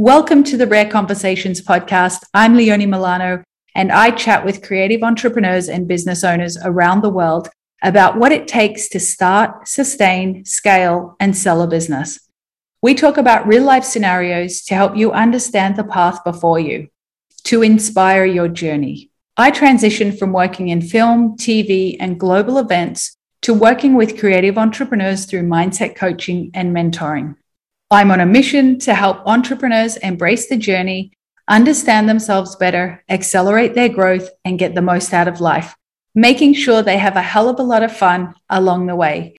Welcome to the Rare Conversations podcast. I'm Leonie Milano, and I chat with creative entrepreneurs and business owners around the world about what it takes to start, sustain, scale, and sell a business. We talk about real life scenarios to help you understand the path before you, to inspire your journey. I transitioned from working in film, TV, and global events to working with creative entrepreneurs through mindset coaching and mentoring. I'm on a mission to help entrepreneurs embrace the journey, understand themselves better, accelerate their growth, and get the most out of life, making sure they have a hell of a lot of fun along the way.